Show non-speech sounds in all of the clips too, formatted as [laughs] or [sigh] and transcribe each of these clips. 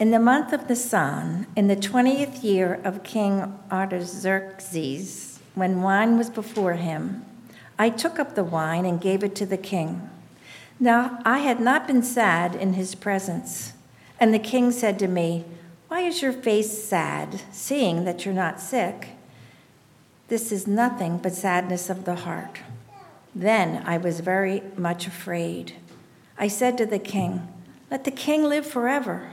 In the month of Nisan, in the twentieth year of King Artaxerxes, when wine was before him, I took up the wine and gave it to the king. Now I had not been sad in his presence. And the king said to me, Why is your face sad, seeing that you're not sick? This is nothing but sadness of the heart. Then I was very much afraid. I said to the king, Let the king live forever.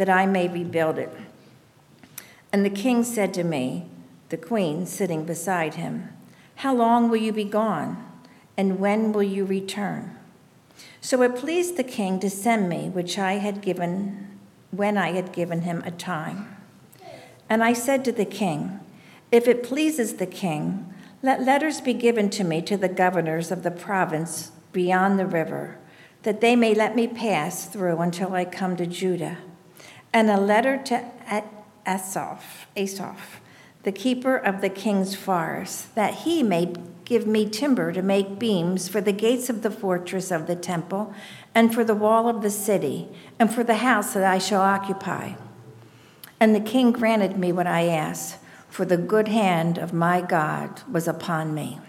that I may rebuild it. And the king said to me, the queen sitting beside him, How long will you be gone? And when will you return? So it pleased the king to send me, which I had given when I had given him a time. And I said to the king, If it pleases the king, let letters be given to me to the governors of the province beyond the river, that they may let me pass through until I come to Judah and a letter to Asaph, Asaph, the keeper of the king's forest, that he may give me timber to make beams for the gates of the fortress of the temple, and for the wall of the city, and for the house that I shall occupy. And the king granted me what I asked, for the good hand of my God was upon me.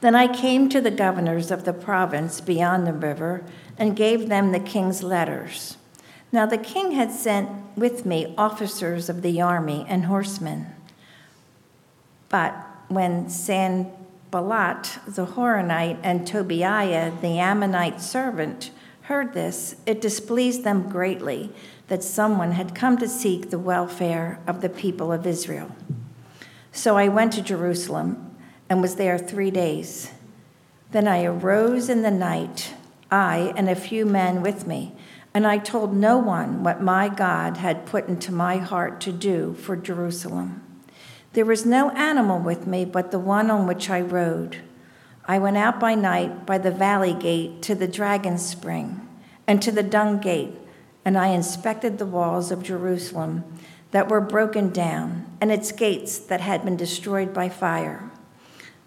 Then I came to the governors of the province beyond the river and gave them the king's letters. Now the king had sent with me officers of the army and horsemen. But when Sanballat the Horonite and Tobiah the Ammonite servant heard this, it displeased them greatly that someone had come to seek the welfare of the people of Israel. So I went to Jerusalem and was there three days. Then I arose in the night, I and a few men with me and I told no one what my God had put into my heart to do for Jerusalem. There was no animal with me but the one on which I rode. I went out by night by the valley gate to the dragon spring and to the dung gate, and I inspected the walls of Jerusalem that were broken down and its gates that had been destroyed by fire.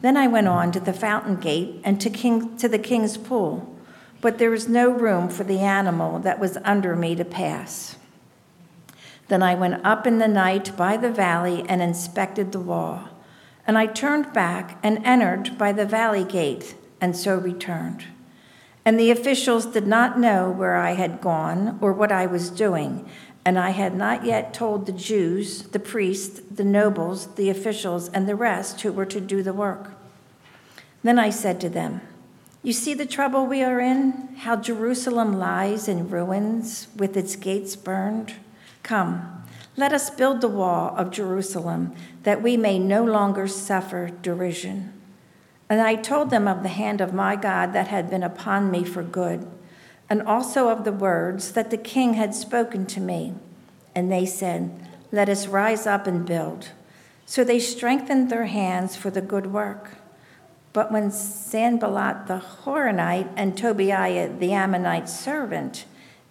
Then I went on to the fountain gate and to, king, to the king's pool but there was no room for the animal that was under me to pass. Then I went up in the night by the valley and inspected the wall. And I turned back and entered by the valley gate, and so returned. And the officials did not know where I had gone or what I was doing, and I had not yet told the Jews, the priests, the nobles, the officials, and the rest who were to do the work. Then I said to them, you see the trouble we are in? How Jerusalem lies in ruins with its gates burned? Come, let us build the wall of Jerusalem that we may no longer suffer derision. And I told them of the hand of my God that had been upon me for good, and also of the words that the king had spoken to me. And they said, Let us rise up and build. So they strengthened their hands for the good work. But when Sanballat the Horonite and Tobiah the Ammonite servant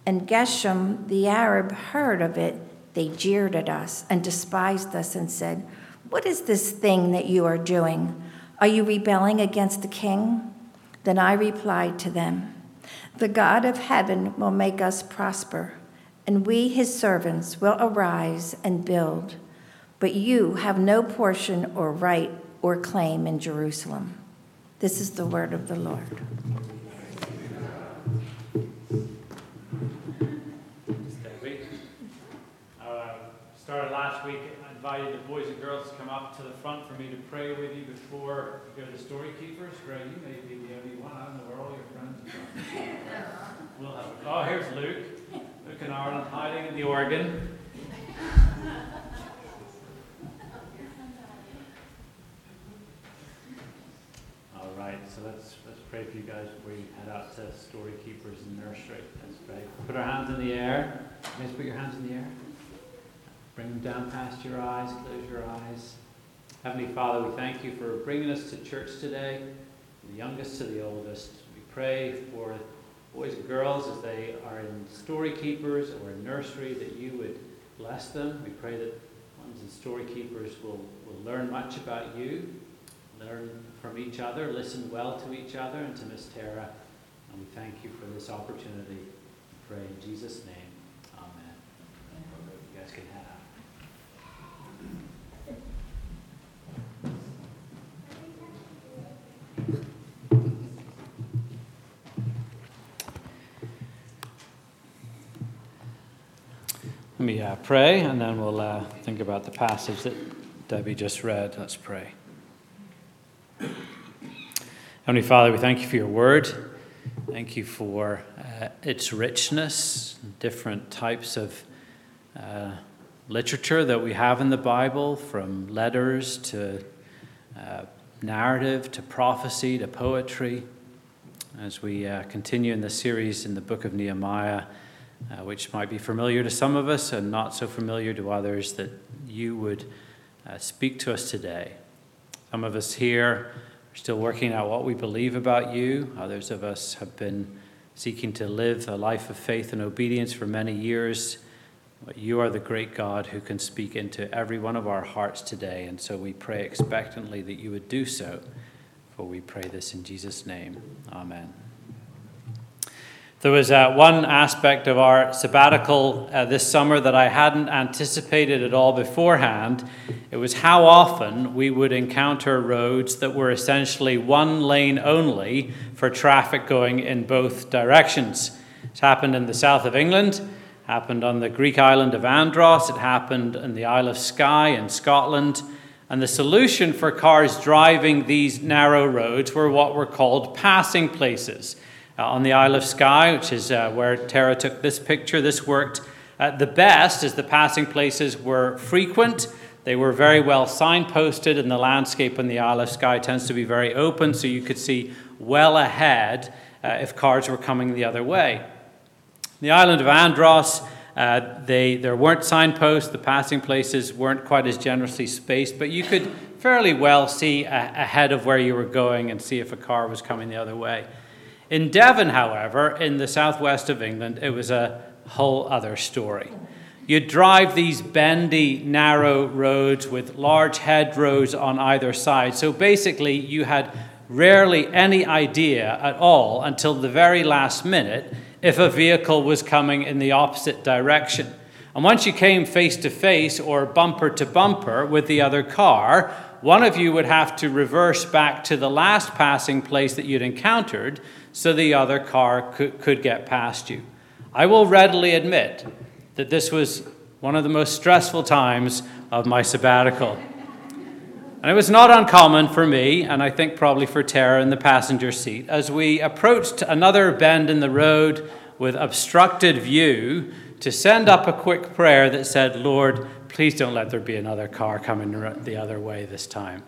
and Geshem the Arab heard of it, they jeered at us and despised us and said, What is this thing that you are doing? Are you rebelling against the king? Then I replied to them, The God of heaven will make us prosper, and we, his servants, will arise and build. But you have no portion or right or claim in Jerusalem. This is the word of the Lord. Started last week. I invited the boys and girls to come up to the front for me to pray with you before you go to Story Keepers. Greg, you may be the only one. I don't know where all your friends are. We'll have, oh, here's Luke. Luke and Ireland hiding in the organ. Right, so let's, let's pray for you guys before you head out to Story Keepers and Nursery. Let's pray. Put our hands in the air. Guys, put your hands in the air. Bring them down past your eyes. Close your eyes. Heavenly Father, we thank you for bringing us to church today, the youngest to the oldest. We pray for boys and girls as they are in story keepers or in nursery that you would bless them. We pray that ones in story keepers will, will learn much about you, learn from each other, listen well to each other and to Miss Tara. And we thank you for this opportunity. We pray in Jesus' name. Amen. You guys can have. Let me uh, pray, and then we'll uh, think about the passage that Debbie just read. Let's pray. Heavenly Father, we thank you for your word. Thank you for uh, its richness, different types of uh, literature that we have in the Bible, from letters to uh, narrative to prophecy to poetry. As we uh, continue in the series in the book of Nehemiah, uh, which might be familiar to some of us and not so familiar to others, that you would uh, speak to us today. Some of us here are still working out what we believe about you, others of us have been seeking to live a life of faith and obedience for many years. But you are the great God who can speak into every one of our hearts today, and so we pray expectantly that you would do so. For we pray this in Jesus' name. Amen. There was uh, one aspect of our sabbatical uh, this summer that I hadn't anticipated at all beforehand. It was how often we would encounter roads that were essentially one lane only for traffic going in both directions. It's happened in the south of England, happened on the Greek island of Andros, it happened in the Isle of Skye in Scotland. And the solution for cars driving these narrow roads were what were called passing places. Uh, on the Isle of Skye, which is uh, where Tara took this picture. This worked uh, the best as the passing places were frequent. They were very well signposted, and the landscape on the Isle of Skye tends to be very open, so you could see well ahead uh, if cars were coming the other way. The island of Andros, uh, they, there weren't signposts, the passing places weren't quite as generously spaced, but you could fairly well see a- ahead of where you were going and see if a car was coming the other way. In Devon, however, in the southwest of England, it was a whole other story. You'd drive these bendy, narrow roads with large hedgerows on either side. So basically, you had rarely any idea at all until the very last minute if a vehicle was coming in the opposite direction. And once you came face to face or bumper to bumper with the other car, one of you would have to reverse back to the last passing place that you'd encountered so the other car could, could get past you. I will readily admit that this was one of the most stressful times of my sabbatical. And it was not uncommon for me, and I think probably for Tara in the passenger seat, as we approached another bend in the road with obstructed view, to send up a quick prayer that said, Lord, please don't let there be another car coming the other way this time.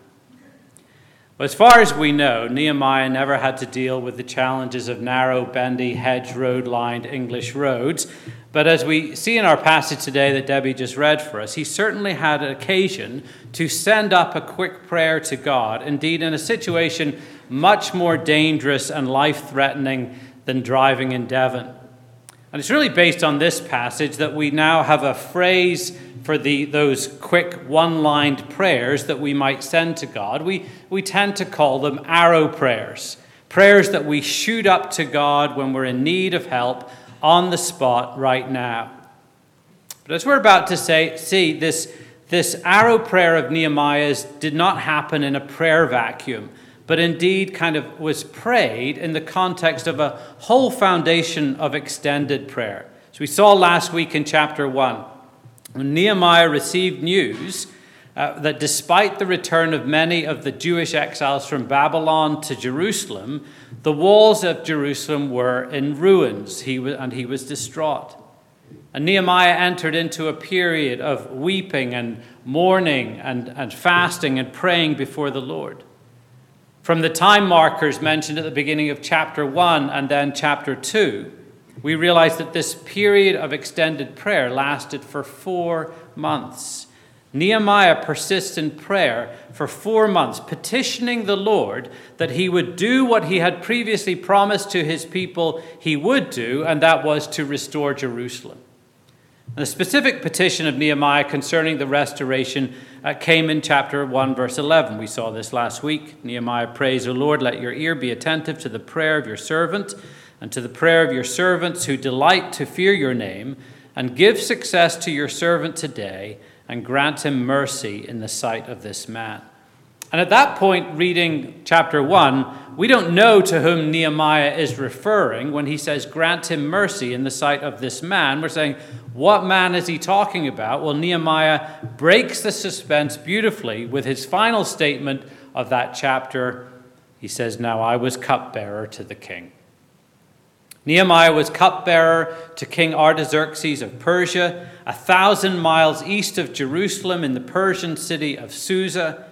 But as far as we know, Nehemiah never had to deal with the challenges of narrow, bendy, hedge road lined English roads. But as we see in our passage today that Debbie just read for us, he certainly had occasion to send up a quick prayer to God, indeed, in a situation much more dangerous and life threatening than driving in Devon. And it's really based on this passage that we now have a phrase for the, those quick one lined prayers that we might send to God. We, we tend to call them arrow prayers, prayers that we shoot up to God when we're in need of help on the spot right now. But as we're about to say, see, this, this arrow prayer of Nehemiah's did not happen in a prayer vacuum but indeed kind of was prayed in the context of a whole foundation of extended prayer. So we saw last week in chapter 1 when Nehemiah received news uh, that despite the return of many of the Jewish exiles from Babylon to Jerusalem, the walls of Jerusalem were in ruins, he was, and he was distraught. And Nehemiah entered into a period of weeping and mourning and, and fasting and praying before the Lord. From the time markers mentioned at the beginning of chapter 1 and then chapter 2, we realize that this period of extended prayer lasted for four months. Nehemiah persists in prayer for four months, petitioning the Lord that he would do what he had previously promised to his people he would do, and that was to restore Jerusalem. The specific petition of Nehemiah concerning the restoration uh, came in chapter 1, verse 11. We saw this last week. Nehemiah prays, O Lord, let your ear be attentive to the prayer of your servant and to the prayer of your servants who delight to fear your name, and give success to your servant today and grant him mercy in the sight of this man. And at that point, reading chapter 1, we don't know to whom Nehemiah is referring when he says, Grant him mercy in the sight of this man. We're saying, What man is he talking about? Well, Nehemiah breaks the suspense beautifully with his final statement of that chapter. He says, Now I was cupbearer to the king. Nehemiah was cupbearer to King Artaxerxes of Persia, a thousand miles east of Jerusalem in the Persian city of Susa.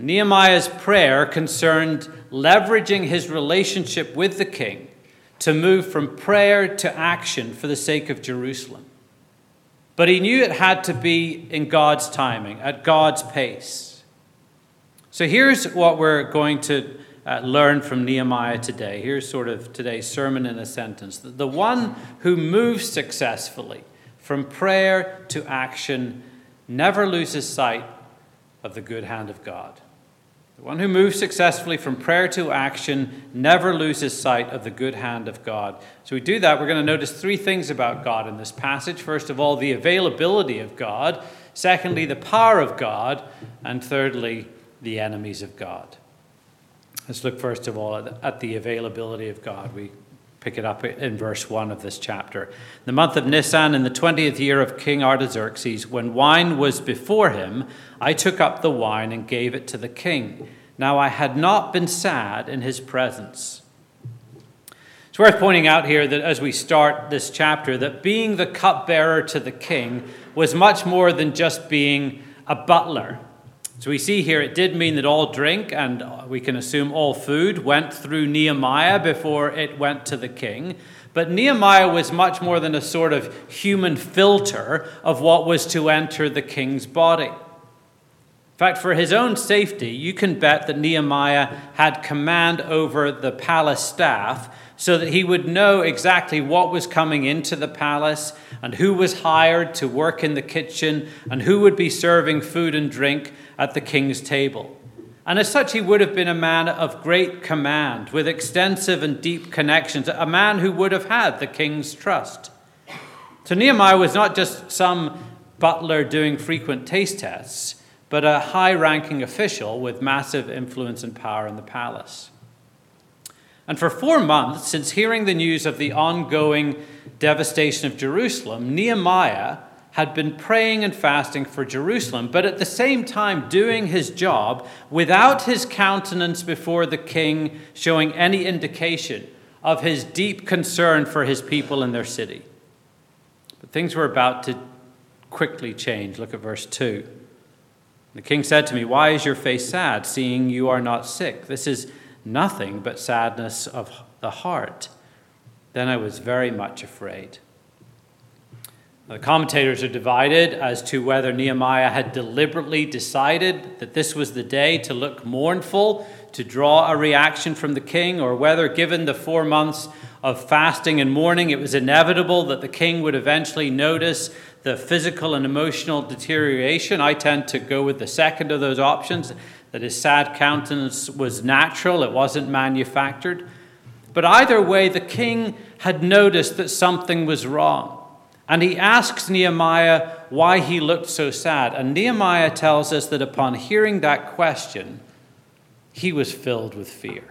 Nehemiah's prayer concerned leveraging his relationship with the king to move from prayer to action for the sake of Jerusalem. But he knew it had to be in God's timing, at God's pace. So here's what we're going to uh, learn from Nehemiah today. Here's sort of today's sermon in a sentence. The one who moves successfully from prayer to action never loses sight of the good hand of God. The one who moves successfully from prayer to action never loses sight of the good hand of God. So, we do that. We're going to notice three things about God in this passage. First of all, the availability of God. Secondly, the power of God. And thirdly, the enemies of God. Let's look first of all at the availability of God. We pick it up in verse 1 of this chapter. The month of Nisan, in the 20th year of King Artaxerxes, when wine was before him, I took up the wine and gave it to the king. Now I had not been sad in his presence. It's worth pointing out here that as we start this chapter, that being the cupbearer to the king was much more than just being a butler. So we see here it did mean that all drink, and we can assume all food, went through Nehemiah before it went to the king. But Nehemiah was much more than a sort of human filter of what was to enter the king's body. In fact, for his own safety, you can bet that Nehemiah had command over the palace staff so that he would know exactly what was coming into the palace and who was hired to work in the kitchen and who would be serving food and drink at the king's table. And as such, he would have been a man of great command, with extensive and deep connections, a man who would have had the king's trust. So Nehemiah was not just some butler doing frequent taste tests, but a high ranking official with massive influence and power in the palace. And for four months, since hearing the news of the ongoing devastation of Jerusalem, Nehemiah had been praying and fasting for Jerusalem, but at the same time doing his job without his countenance before the king showing any indication of his deep concern for his people and their city. But things were about to quickly change. Look at verse 2. The king said to me, Why is your face sad, seeing you are not sick? This is nothing but sadness of the heart. Then I was very much afraid. The commentators are divided as to whether Nehemiah had deliberately decided that this was the day to look mournful, to draw a reaction from the king, or whether, given the four months of fasting and mourning, it was inevitable that the king would eventually notice the physical and emotional deterioration. I tend to go with the second of those options, that his sad countenance was natural, it wasn't manufactured. But either way, the king had noticed that something was wrong. And he asks Nehemiah why he looked so sad. And Nehemiah tells us that upon hearing that question, he was filled with fear.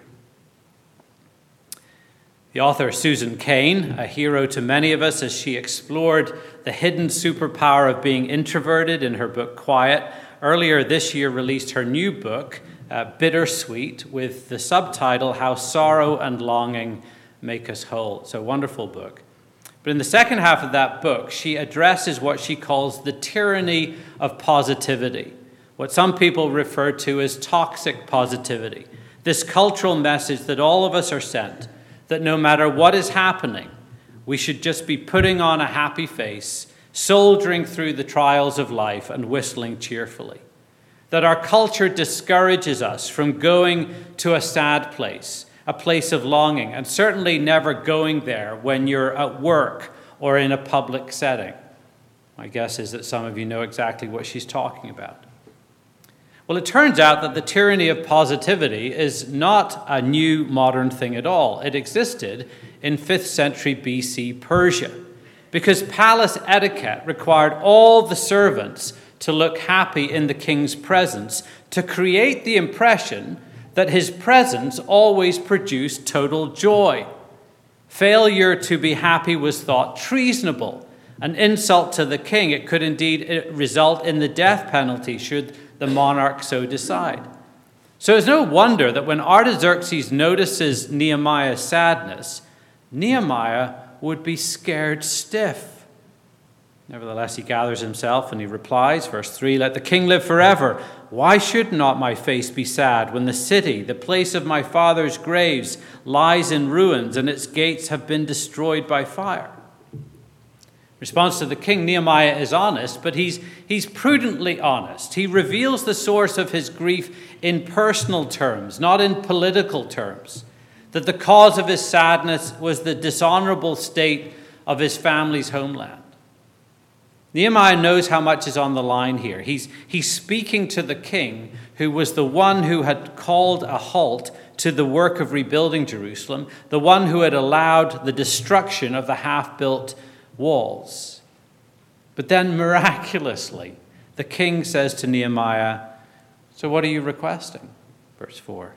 The author Susan Cain, a hero to many of us as she explored the hidden superpower of being introverted in her book Quiet, earlier this year released her new book, uh, Bittersweet, with the subtitle How Sorrow and Longing Make Us Whole. It's a wonderful book. But in the second half of that book, she addresses what she calls the tyranny of positivity, what some people refer to as toxic positivity. This cultural message that all of us are sent that no matter what is happening, we should just be putting on a happy face, soldiering through the trials of life, and whistling cheerfully. That our culture discourages us from going to a sad place, a place of longing, and certainly never going there when you're at work or in a public setting. My guess is that some of you know exactly what she's talking about. Well, it turns out that the tyranny of positivity is not a new modern thing at all. It existed in 5th century BC Persia because palace etiquette required all the servants to look happy in the king's presence to create the impression that his presence always produced total joy. Failure to be happy was thought treasonable, an insult to the king. It could indeed eh, result in the death penalty should the monarch so decide. So it's no wonder that when Artaxerxes notices Nehemiah's sadness, Nehemiah would be scared stiff. Nevertheless, he gathers himself and he replies, verse 3 Let the king live forever. Why should not my face be sad when the city, the place of my father's graves, lies in ruins and its gates have been destroyed by fire? Response to the king, Nehemiah is honest, but he's, he's prudently honest. He reveals the source of his grief in personal terms, not in political terms. That the cause of his sadness was the dishonorable state of his family's homeland. Nehemiah knows how much is on the line here. He's, he's speaking to the king, who was the one who had called a halt to the work of rebuilding Jerusalem, the one who had allowed the destruction of the half built walls. But then miraculously, the king says to Nehemiah, So what are you requesting? Verse 4.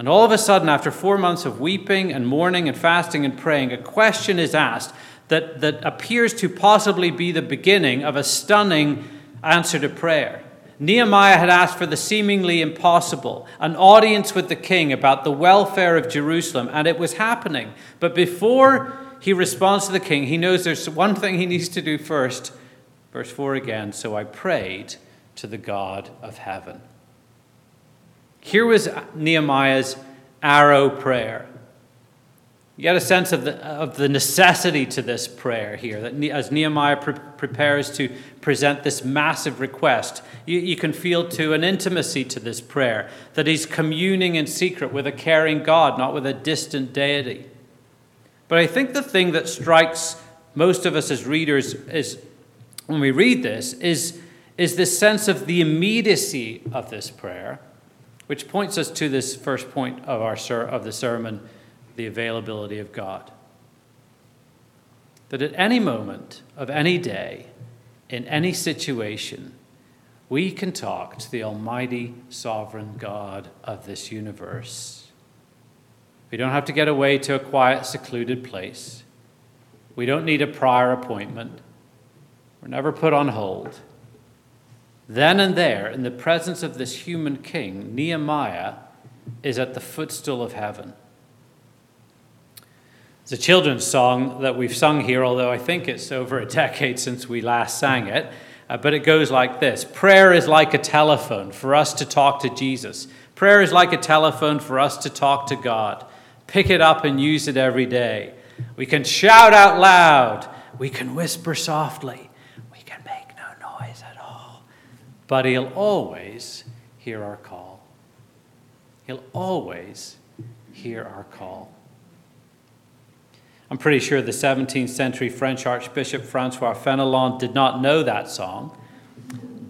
And all of a sudden, after four months of weeping and mourning and fasting and praying, a question is asked that, that appears to possibly be the beginning of a stunning answer to prayer. Nehemiah had asked for the seemingly impossible, an audience with the king about the welfare of Jerusalem, and it was happening. But before he responds to the king. He knows there's one thing he needs to do first. Verse 4 again So I prayed to the God of heaven. Here was Nehemiah's arrow prayer. You get a sense of the, of the necessity to this prayer here, that as Nehemiah pre- prepares to present this massive request, you, you can feel to an intimacy to this prayer, that he's communing in secret with a caring God, not with a distant deity. But I think the thing that strikes most of us as readers is when we read this is, is this sense of the immediacy of this prayer, which points us to this first point of, our, of the sermon the availability of God. That at any moment of any day, in any situation, we can talk to the Almighty Sovereign God of this universe. We don't have to get away to a quiet, secluded place. We don't need a prior appointment. We're never put on hold. Then and there, in the presence of this human king, Nehemiah is at the footstool of heaven. It's a children's song that we've sung here, although I think it's over a decade since we last sang it. Uh, but it goes like this Prayer is like a telephone for us to talk to Jesus. Prayer is like a telephone for us to talk to God pick it up and use it every day. We can shout out loud. We can whisper softly. We can make no noise at all. But He'll always hear our call. He'll always hear our call. I'm pretty sure the 17th century French Archbishop Francois Fenelon did not know that song,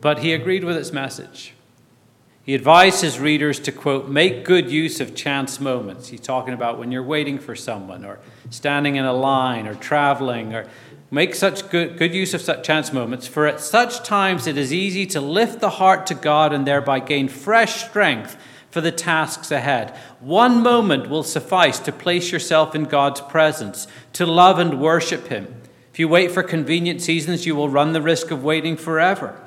but he agreed with its message. He advised his readers to, quote, make good use of chance moments. He's talking about when you're waiting for someone or standing in a line or traveling or make such good, good use of such chance moments, for at such times it is easy to lift the heart to God and thereby gain fresh strength for the tasks ahead. One moment will suffice to place yourself in God's presence, to love and worship Him. If you wait for convenient seasons, you will run the risk of waiting forever.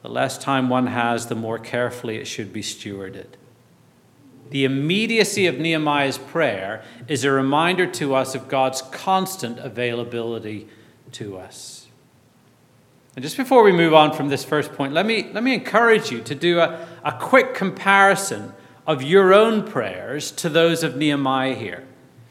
The less time one has, the more carefully it should be stewarded. The immediacy of Nehemiah's prayer is a reminder to us of God's constant availability to us. And just before we move on from this first point, let me, let me encourage you to do a, a quick comparison of your own prayers to those of Nehemiah here.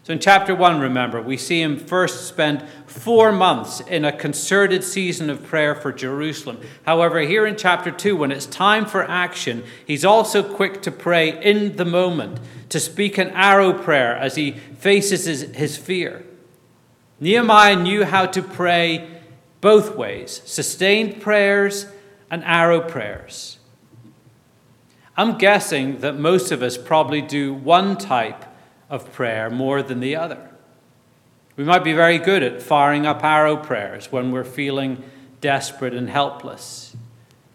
So in chapter 1, remember, we see him first spend four months in a concerted season of prayer for Jerusalem. However, here in chapter 2, when it's time for action, he's also quick to pray in the moment, to speak an arrow prayer as he faces his, his fear. Nehemiah knew how to pray both ways sustained prayers and arrow prayers. I'm guessing that most of us probably do one type of prayer more than the other. We might be very good at firing up arrow prayers when we're feeling desperate and helpless.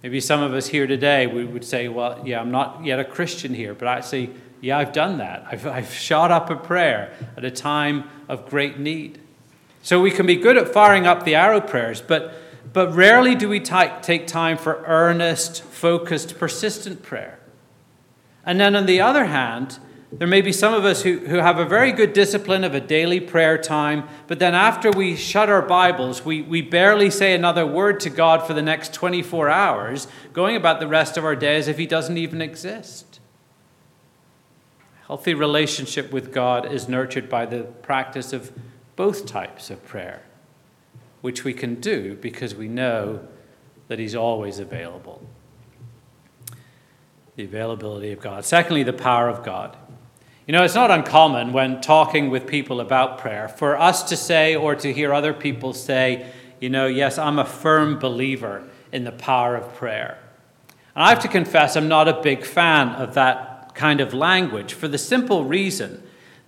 Maybe some of us here today, we would say, Well, yeah, I'm not yet a Christian here, but actually, yeah, I've done that. I've, I've shot up a prayer at a time of great need. So we can be good at firing up the arrow prayers, but, but rarely do we t- take time for earnest, focused, persistent prayer. And then on the other hand, there may be some of us who, who have a very good discipline of a daily prayer time, but then after we shut our Bibles, we, we barely say another word to God for the next 24 hours, going about the rest of our day as if He doesn't even exist. A healthy relationship with God is nurtured by the practice of both types of prayer, which we can do because we know that He's always available. The availability of God. Secondly, the power of God. You know, it's not uncommon when talking with people about prayer for us to say or to hear other people say, you know, yes, I'm a firm believer in the power of prayer. And I have to confess, I'm not a big fan of that kind of language for the simple reason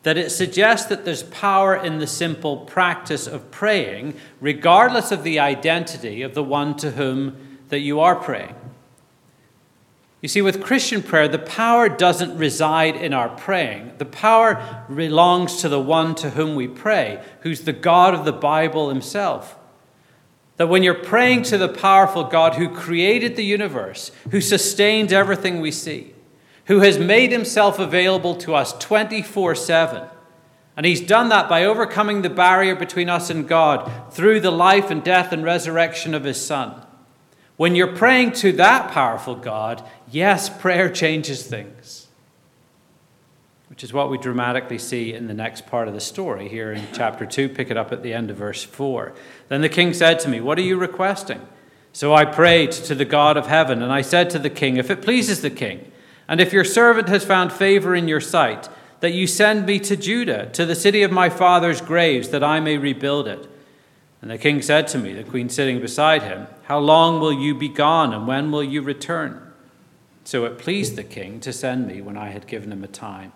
that it suggests that there's power in the simple practice of praying, regardless of the identity of the one to whom that you are praying. You see, with Christian prayer, the power doesn't reside in our praying. The power belongs to the one to whom we pray, who's the God of the Bible himself. That when you're praying to the powerful God who created the universe, who sustains everything we see, who has made himself available to us 24 7, and he's done that by overcoming the barrier between us and God through the life and death and resurrection of his Son. When you're praying to that powerful God, yes, prayer changes things. Which is what we dramatically see in the next part of the story here in chapter 2. Pick it up at the end of verse 4. Then the king said to me, What are you requesting? So I prayed to the God of heaven, and I said to the king, If it pleases the king, and if your servant has found favor in your sight, that you send me to Judah, to the city of my father's graves, that I may rebuild it. And the king said to me, the queen sitting beside him, How long will you be gone, and when will you return? So it pleased the king to send me when I had given him a time.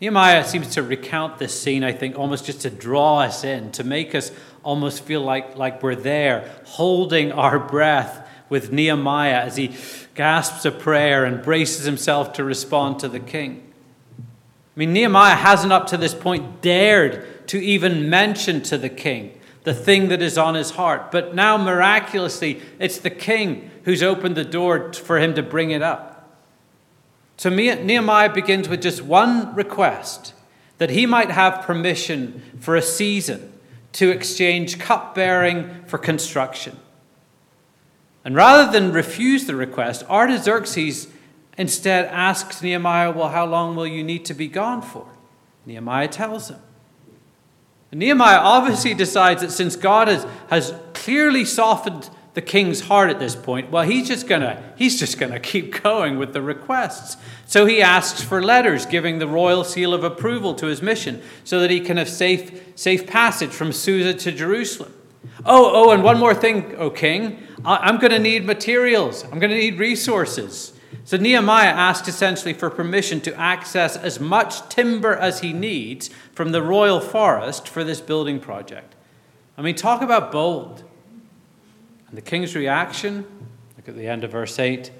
Nehemiah seems to recount this scene, I think, almost just to draw us in, to make us almost feel like, like we're there, holding our breath with Nehemiah as he gasps a prayer and braces himself to respond to the king. I mean, Nehemiah hasn't up to this point dared to even mention to the king the thing that is on his heart. But now, miraculously, it's the king who's opened the door for him to bring it up. So Nehemiah begins with just one request that he might have permission for a season to exchange cupbearing for construction. And rather than refuse the request, Artaxerxes instead asks Nehemiah, Well, how long will you need to be gone for? Nehemiah tells him. Nehemiah obviously decides that since God has, has clearly softened the king's heart at this point, well, he's just gonna he's just gonna [laughs] keep going with the requests. So he asks for letters giving the royal seal of approval to his mission, so that he can have safe safe passage from Susa to Jerusalem. Oh, oh, and one more thing, O king, I'm going to need materials. I'm going to need resources. So Nehemiah asks essentially for permission to access as much timber as he needs from the royal forest for this building project. I mean, talk about bold. And the king's reaction look at the end of verse 8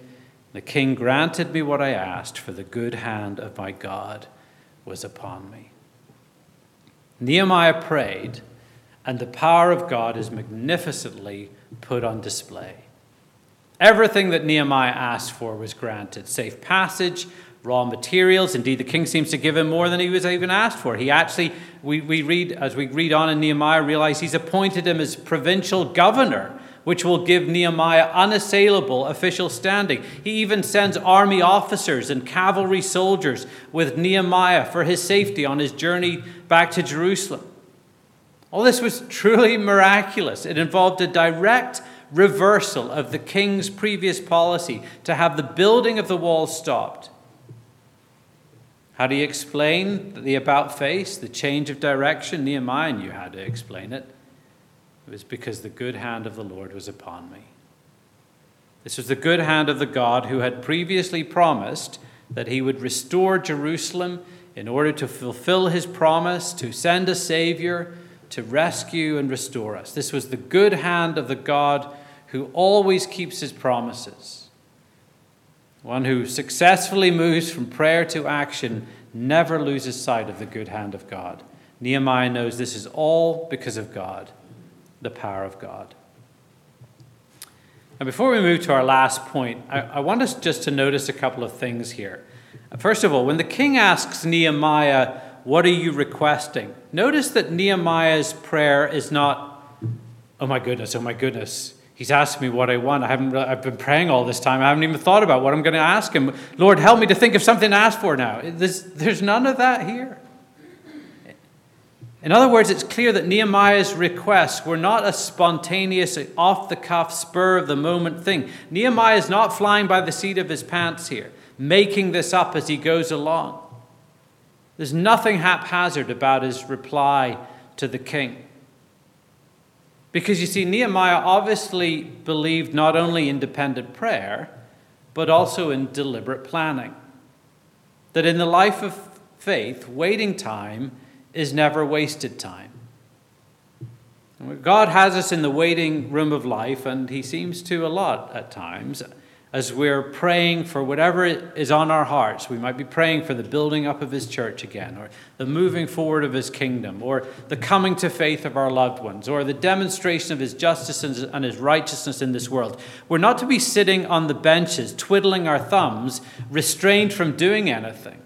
the king granted me what I asked, for the good hand of my God was upon me. Nehemiah prayed, and the power of God is magnificently put on display. Everything that Nehemiah asked for was granted safe passage, raw materials. Indeed, the king seems to give him more than he was even asked for. He actually, we, we read, as we read on in Nehemiah, realize he's appointed him as provincial governor which will give Nehemiah unassailable official standing. He even sends army officers and cavalry soldiers with Nehemiah for his safety on his journey back to Jerusalem. All this was truly miraculous. It involved a direct reversal of the king's previous policy to have the building of the wall stopped. How do you explain the about face, the change of direction? Nehemiah knew how to explain it. It was because the good hand of the Lord was upon me. This was the good hand of the God who had previously promised that he would restore Jerusalem in order to fulfill his promise to send a Savior to rescue and restore us. This was the good hand of the God who always keeps his promises. One who successfully moves from prayer to action never loses sight of the good hand of God. Nehemiah knows this is all because of God, the power of God. And before we move to our last point, I, I want us just to notice a couple of things here. First of all, when the king asks Nehemiah, What are you requesting? Notice that Nehemiah's prayer is not, Oh my goodness, oh my goodness. He's asked me what I want. I haven't, I've been praying all this time. I haven't even thought about what I'm going to ask him. Lord, help me to think of something to ask for now. There's, there's none of that here. In other words, it's clear that Nehemiah's requests were not a spontaneous, off the cuff, spur of the moment thing. Nehemiah is not flying by the seat of his pants here, making this up as he goes along. There's nothing haphazard about his reply to the king. Because you see, Nehemiah obviously believed not only independent prayer, but also in deliberate planning. That in the life of faith, waiting time is never wasted time. God has us in the waiting room of life, and He seems to a lot at times as we're praying for whatever is on our hearts. We might be praying for the building up of His church again, or the moving forward of His kingdom, or the coming to faith of our loved ones, or the demonstration of His justice and His righteousness in this world. We're not to be sitting on the benches, twiddling our thumbs, restrained from doing anything.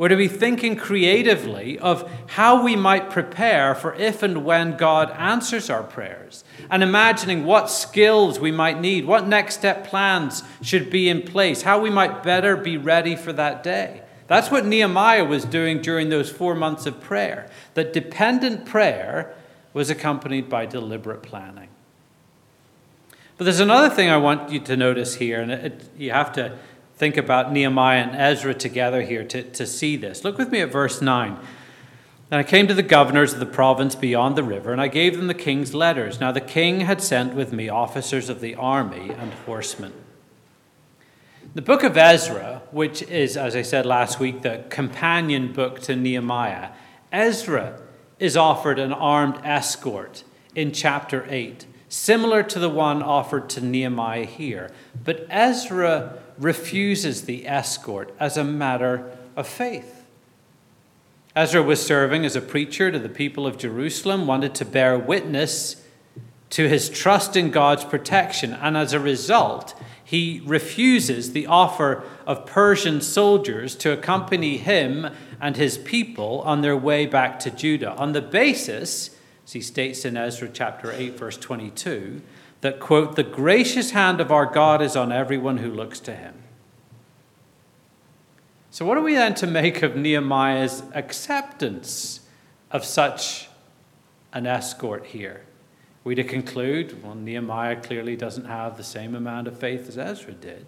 We're to be thinking creatively of how we might prepare for if and when God answers our prayers, and imagining what skills we might need, what next step plans should be in place, how we might better be ready for that day. That's what Nehemiah was doing during those four months of prayer. That dependent prayer was accompanied by deliberate planning. But there's another thing I want you to notice here, and it, you have to think about Nehemiah and Ezra together here to, to see this. Look with me at verse 9. And I came to the governors of the province beyond the river, and I gave them the king's letters. Now the king had sent with me officers of the army and horsemen. The book of Ezra, which is, as I said last week, the companion book to Nehemiah, Ezra is offered an armed escort in chapter 8, similar to the one offered to Nehemiah here. But Ezra refuses the escort as a matter of faith. Ezra was serving as a preacher to the people of Jerusalem, wanted to bear witness to his trust in God's protection, and as a result, he refuses the offer of Persian soldiers to accompany him and his people on their way back to Judah on the basis, as he states in Ezra chapter 8, verse 22, that, quote, the gracious hand of our God is on everyone who looks to him. So, what are we then to make of Nehemiah's acceptance of such an escort here? we to conclude, well, Nehemiah clearly doesn't have the same amount of faith as Ezra did.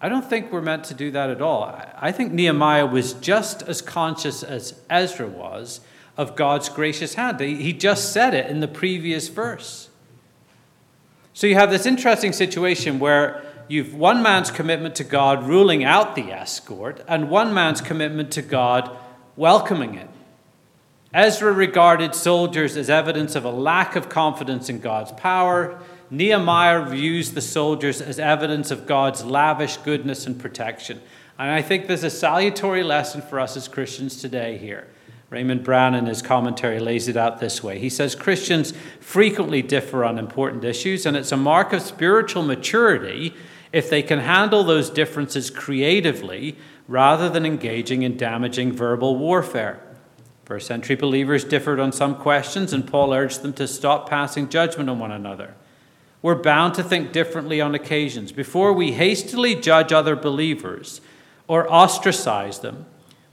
I don't think we're meant to do that at all. I think Nehemiah was just as conscious as Ezra was of God's gracious hand. He just said it in the previous verse. So you have this interesting situation where you've one man's commitment to God ruling out the escort, and one man's commitment to God welcoming it. Ezra regarded soldiers as evidence of a lack of confidence in God's power. Nehemiah views the soldiers as evidence of God's lavish goodness and protection. And I think there's a salutary lesson for us as Christians today here. Raymond Brown, in his commentary, lays it out this way. He says Christians frequently differ on important issues, and it's a mark of spiritual maturity if they can handle those differences creatively rather than engaging in damaging verbal warfare. First century believers differed on some questions, and Paul urged them to stop passing judgment on one another. we're bound to think differently on occasions. Before we hastily judge other believers or ostracize them,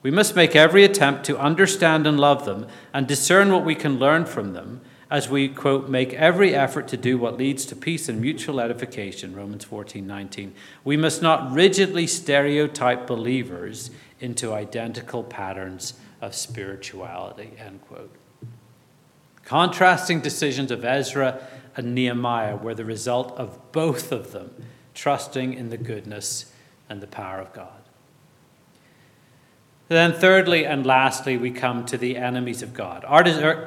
we must make every attempt to understand and love them and discern what we can learn from them as we, quote, make every effort to do what leads to peace and mutual edification, Romans 14 19. We must not rigidly stereotype believers into identical patterns of spirituality, end quote. Contrasting decisions of Ezra and Nehemiah were the result of both of them trusting in the goodness and the power of God. Then, thirdly and lastly, we come to the enemies of God.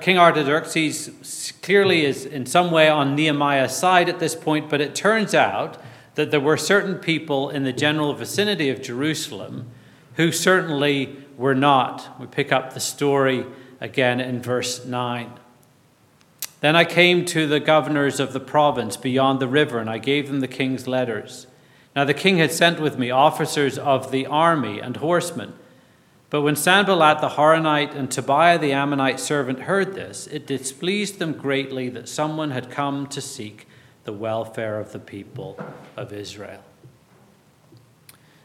King Artaxerxes clearly is in some way on Nehemiah's side at this point, but it turns out that there were certain people in the general vicinity of Jerusalem who certainly were not. We pick up the story again in verse 9. Then I came to the governors of the province beyond the river, and I gave them the king's letters. Now the king had sent with me officers of the army and horsemen. But when Sanballat the Horonite and Tobiah the Ammonite servant heard this, it displeased them greatly that someone had come to seek the welfare of the people of Israel.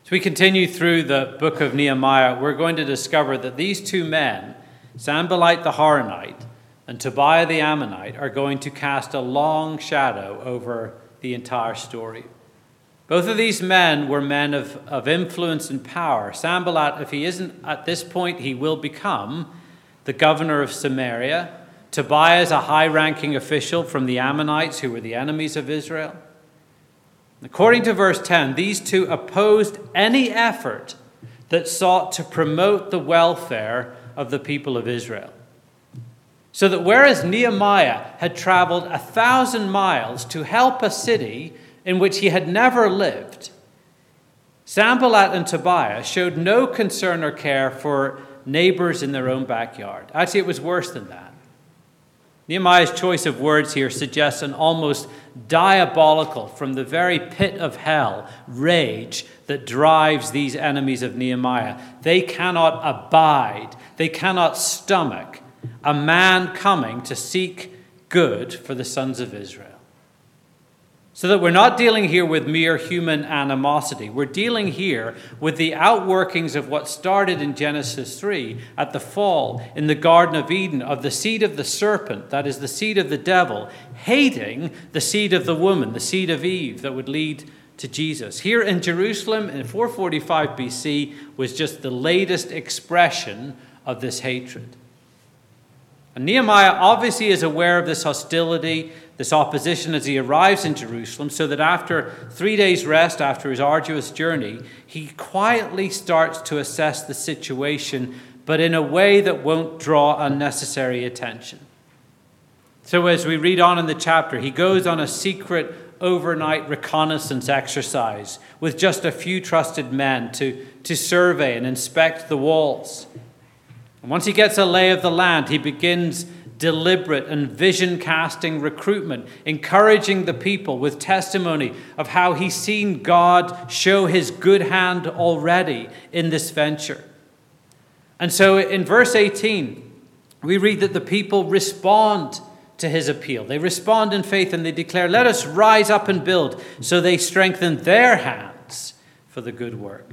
As we continue through the book of Nehemiah, we're going to discover that these two men, Sanballat the Horonite and Tobiah the Ammonite, are going to cast a long shadow over the entire story. Both of these men were men of, of influence and power. Sanballat, if he isn't at this point, he will become the governor of Samaria. Tobiah is a high ranking official from the Ammonites, who were the enemies of Israel. According to verse 10, these two opposed any effort that sought to promote the welfare of the people of Israel. So that whereas Nehemiah had traveled a thousand miles to help a city in which he had never lived, Sanballat and Tobiah showed no concern or care for neighbors in their own backyard. Actually, it was worse than that. Nehemiah's choice of words here suggests an almost diabolical, from the very pit of hell, rage that drives these enemies of Nehemiah. They cannot abide, they cannot stomach a man coming to seek good for the sons of Israel. So that we're not dealing here with mere human animosity. We're dealing here with the outworkings of what started in Genesis 3 at the fall in the Garden of Eden of the seed of the serpent, that is, the seed of the devil, hating the seed of the woman, the seed of Eve, that would lead to Jesus. Here in Jerusalem in 445 BC was just the latest expression of this hatred. And Nehemiah obviously is aware of this hostility, this opposition as he arrives in Jerusalem, so that after three days' rest, after his arduous journey, he quietly starts to assess the situation, but in a way that won't draw unnecessary attention. So, as we read on in the chapter, he goes on a secret overnight reconnaissance exercise with just a few trusted men to, to survey and inspect the walls. And once he gets a lay of the land, he begins deliberate and vision casting recruitment, encouraging the people with testimony of how he's seen God show his good hand already in this venture. And so in verse 18, we read that the people respond to his appeal. They respond in faith and they declare, Let us rise up and build. So they strengthen their hands for the good work.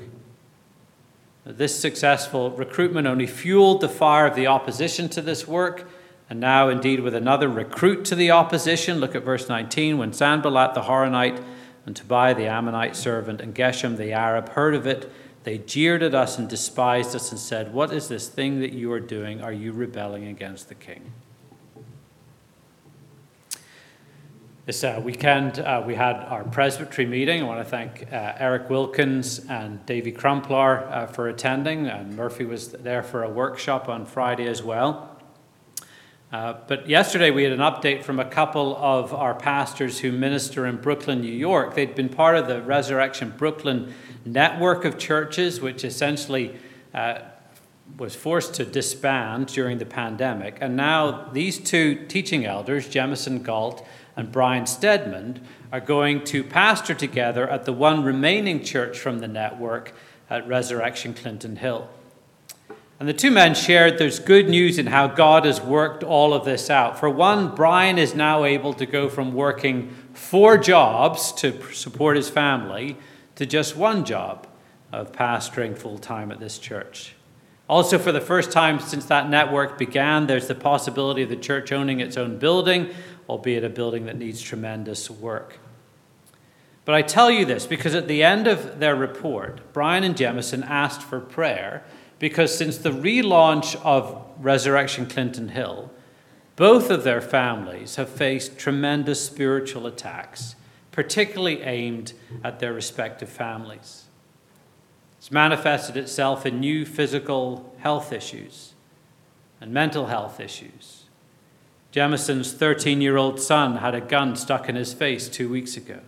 This successful recruitment only fueled the fire of the opposition to this work. And now, indeed, with another recruit to the opposition, look at verse 19. When Sanballat the Horonite and Tobiah the Ammonite servant and Geshem the Arab heard of it, they jeered at us and despised us and said, What is this thing that you are doing? Are you rebelling against the king? This uh, weekend, uh, we had our presbytery meeting. I want to thank uh, Eric Wilkins and Davy Crumplar uh, for attending, and Murphy was there for a workshop on Friday as well. Uh, but yesterday, we had an update from a couple of our pastors who minister in Brooklyn, New York. They'd been part of the Resurrection Brooklyn network of churches, which essentially uh, was forced to disband during the pandemic. And now these two teaching elders, Jemison Galt and Brian Stedman are going to pastor together at the one remaining church from the network at Resurrection Clinton Hill. And the two men shared there's good news in how God has worked all of this out. For one, Brian is now able to go from working four jobs to support his family to just one job of pastoring full time at this church. Also, for the first time since that network began, there's the possibility of the church owning its own building, albeit a building that needs tremendous work. But I tell you this because at the end of their report, Brian and Jemison asked for prayer because since the relaunch of Resurrection Clinton Hill, both of their families have faced tremendous spiritual attacks, particularly aimed at their respective families. It's manifested itself in new physical health issues and mental health issues. Jemison's 13 year old son had a gun stuck in his face two weeks ago.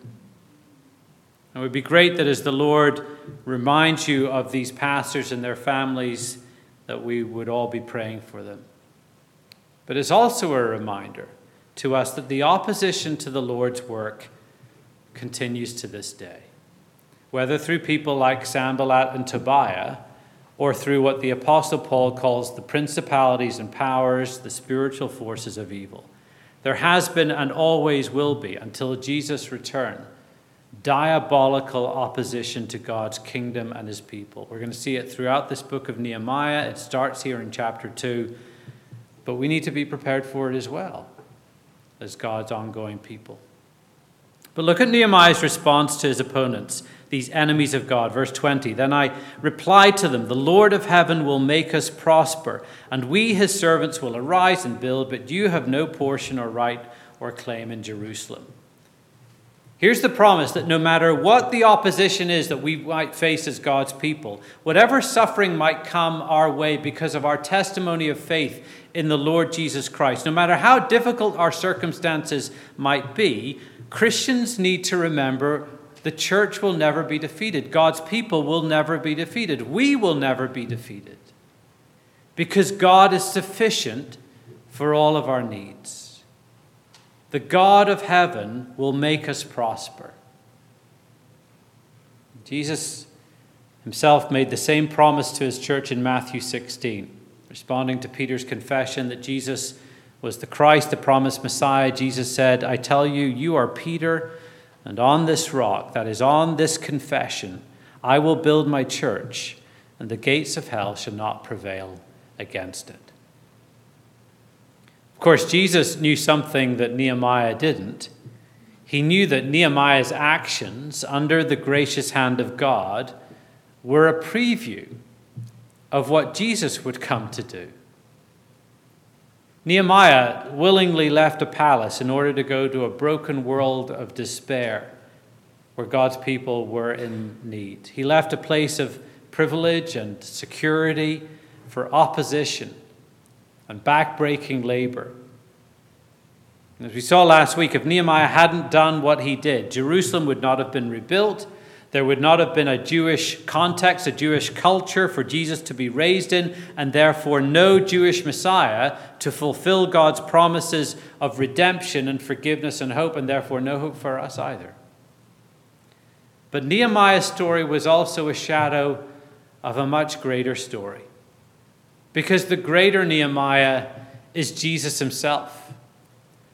It would be great that as the Lord reminds you of these pastors and their families, that we would all be praying for them. But it's also a reminder to us that the opposition to the Lord's work continues to this day, whether through people like Sanballat and Tobiah or through what the Apostle Paul calls the principalities and powers, the spiritual forces of evil. There has been and always will be until Jesus' return diabolical opposition to God's kingdom and his people. We're going to see it throughout this book of Nehemiah. It starts here in chapter 2, but we need to be prepared for it as well as God's ongoing people. But look at Nehemiah's response to his opponents, these enemies of God. Verse 20 Then I replied to them, The Lord of heaven will make us prosper, and we, his servants, will arise and build, but you have no portion or right or claim in Jerusalem. Here's the promise that no matter what the opposition is that we might face as God's people, whatever suffering might come our way because of our testimony of faith in the Lord Jesus Christ, no matter how difficult our circumstances might be, Christians need to remember the church will never be defeated. God's people will never be defeated. We will never be defeated because God is sufficient for all of our needs. The God of heaven will make us prosper. Jesus himself made the same promise to his church in Matthew 16, responding to Peter's confession that Jesus was the Christ, the promised Messiah. Jesus said, I tell you, you are Peter, and on this rock, that is, on this confession, I will build my church, and the gates of hell shall not prevail against it. Of course, Jesus knew something that Nehemiah didn't. He knew that Nehemiah's actions under the gracious hand of God were a preview of what Jesus would come to do. Nehemiah willingly left a palace in order to go to a broken world of despair where God's people were in need. He left a place of privilege and security for opposition and backbreaking labor. as we saw last week, if Nehemiah hadn't done what he did, Jerusalem would not have been rebuilt. There would not have been a Jewish context, a Jewish culture for Jesus to be raised in, and therefore no Jewish Messiah to fulfill God's promises of redemption and forgiveness and hope, and therefore no hope for us either. But Nehemiah's story was also a shadow of a much greater story. Because the greater Nehemiah is Jesus himself,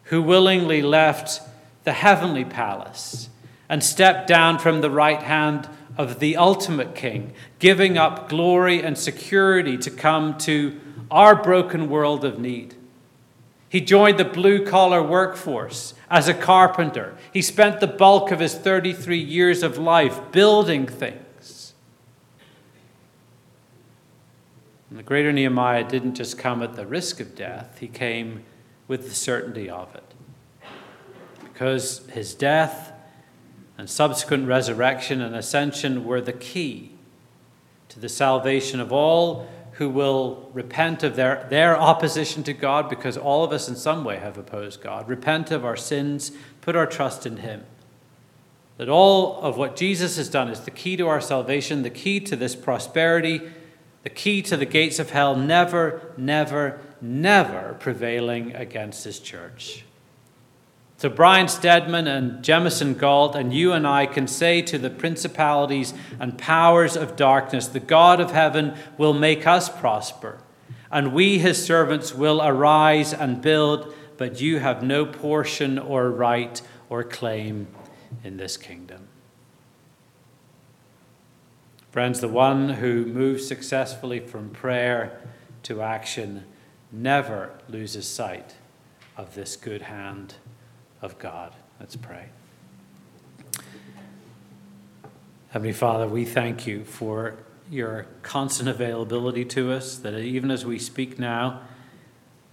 who willingly left the heavenly palace and stepped down from the right hand of the ultimate king, giving up glory and security to come to our broken world of need. He joined the blue collar workforce as a carpenter. He spent the bulk of his 33 years of life building things. And the greater Nehemiah didn't just come at the risk of death, he came with the certainty of it. Because his death and subsequent resurrection and ascension were the key to the salvation of all who will repent of their, their opposition to God, because all of us in some way have opposed God, repent of our sins, put our trust in Him. That all of what Jesus has done is the key to our salvation, the key to this prosperity the key to the gates of hell, never, never, never prevailing against his church. So Brian Stedman and Jemison Galt and you and I can say to the principalities and powers of darkness, the God of heaven will make us prosper, and we, his servants, will arise and build, but you have no portion or right or claim in this kingdom. Friends, the one who moves successfully from prayer to action never loses sight of this good hand of God. Let's pray. Heavenly Father, we thank you for your constant availability to us, that even as we speak now,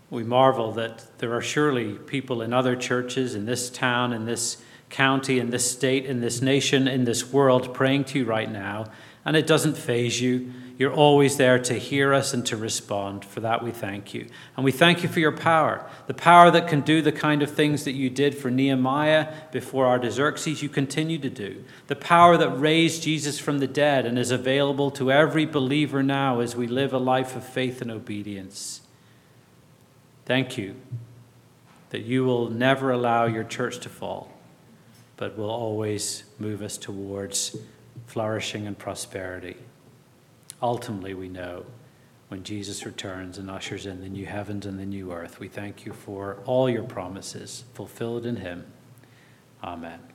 we marvel that there are surely people in other churches in this town, in this county, in this state, in this nation, in this world praying to you right now, and it doesn't faze you. You're always there to hear us and to respond. For that, we thank you. And we thank you for your power, the power that can do the kind of things that you did for Nehemiah before Artaxerxes, you continue to do. The power that raised Jesus from the dead and is available to every believer now as we live a life of faith and obedience. Thank you that you will never allow your church to fall, but will always move us towards flourishing and prosperity ultimately we know when Jesus returns and ushers in the new heavens and the new earth. We thank you for all your promises fulfilled in him. Amen.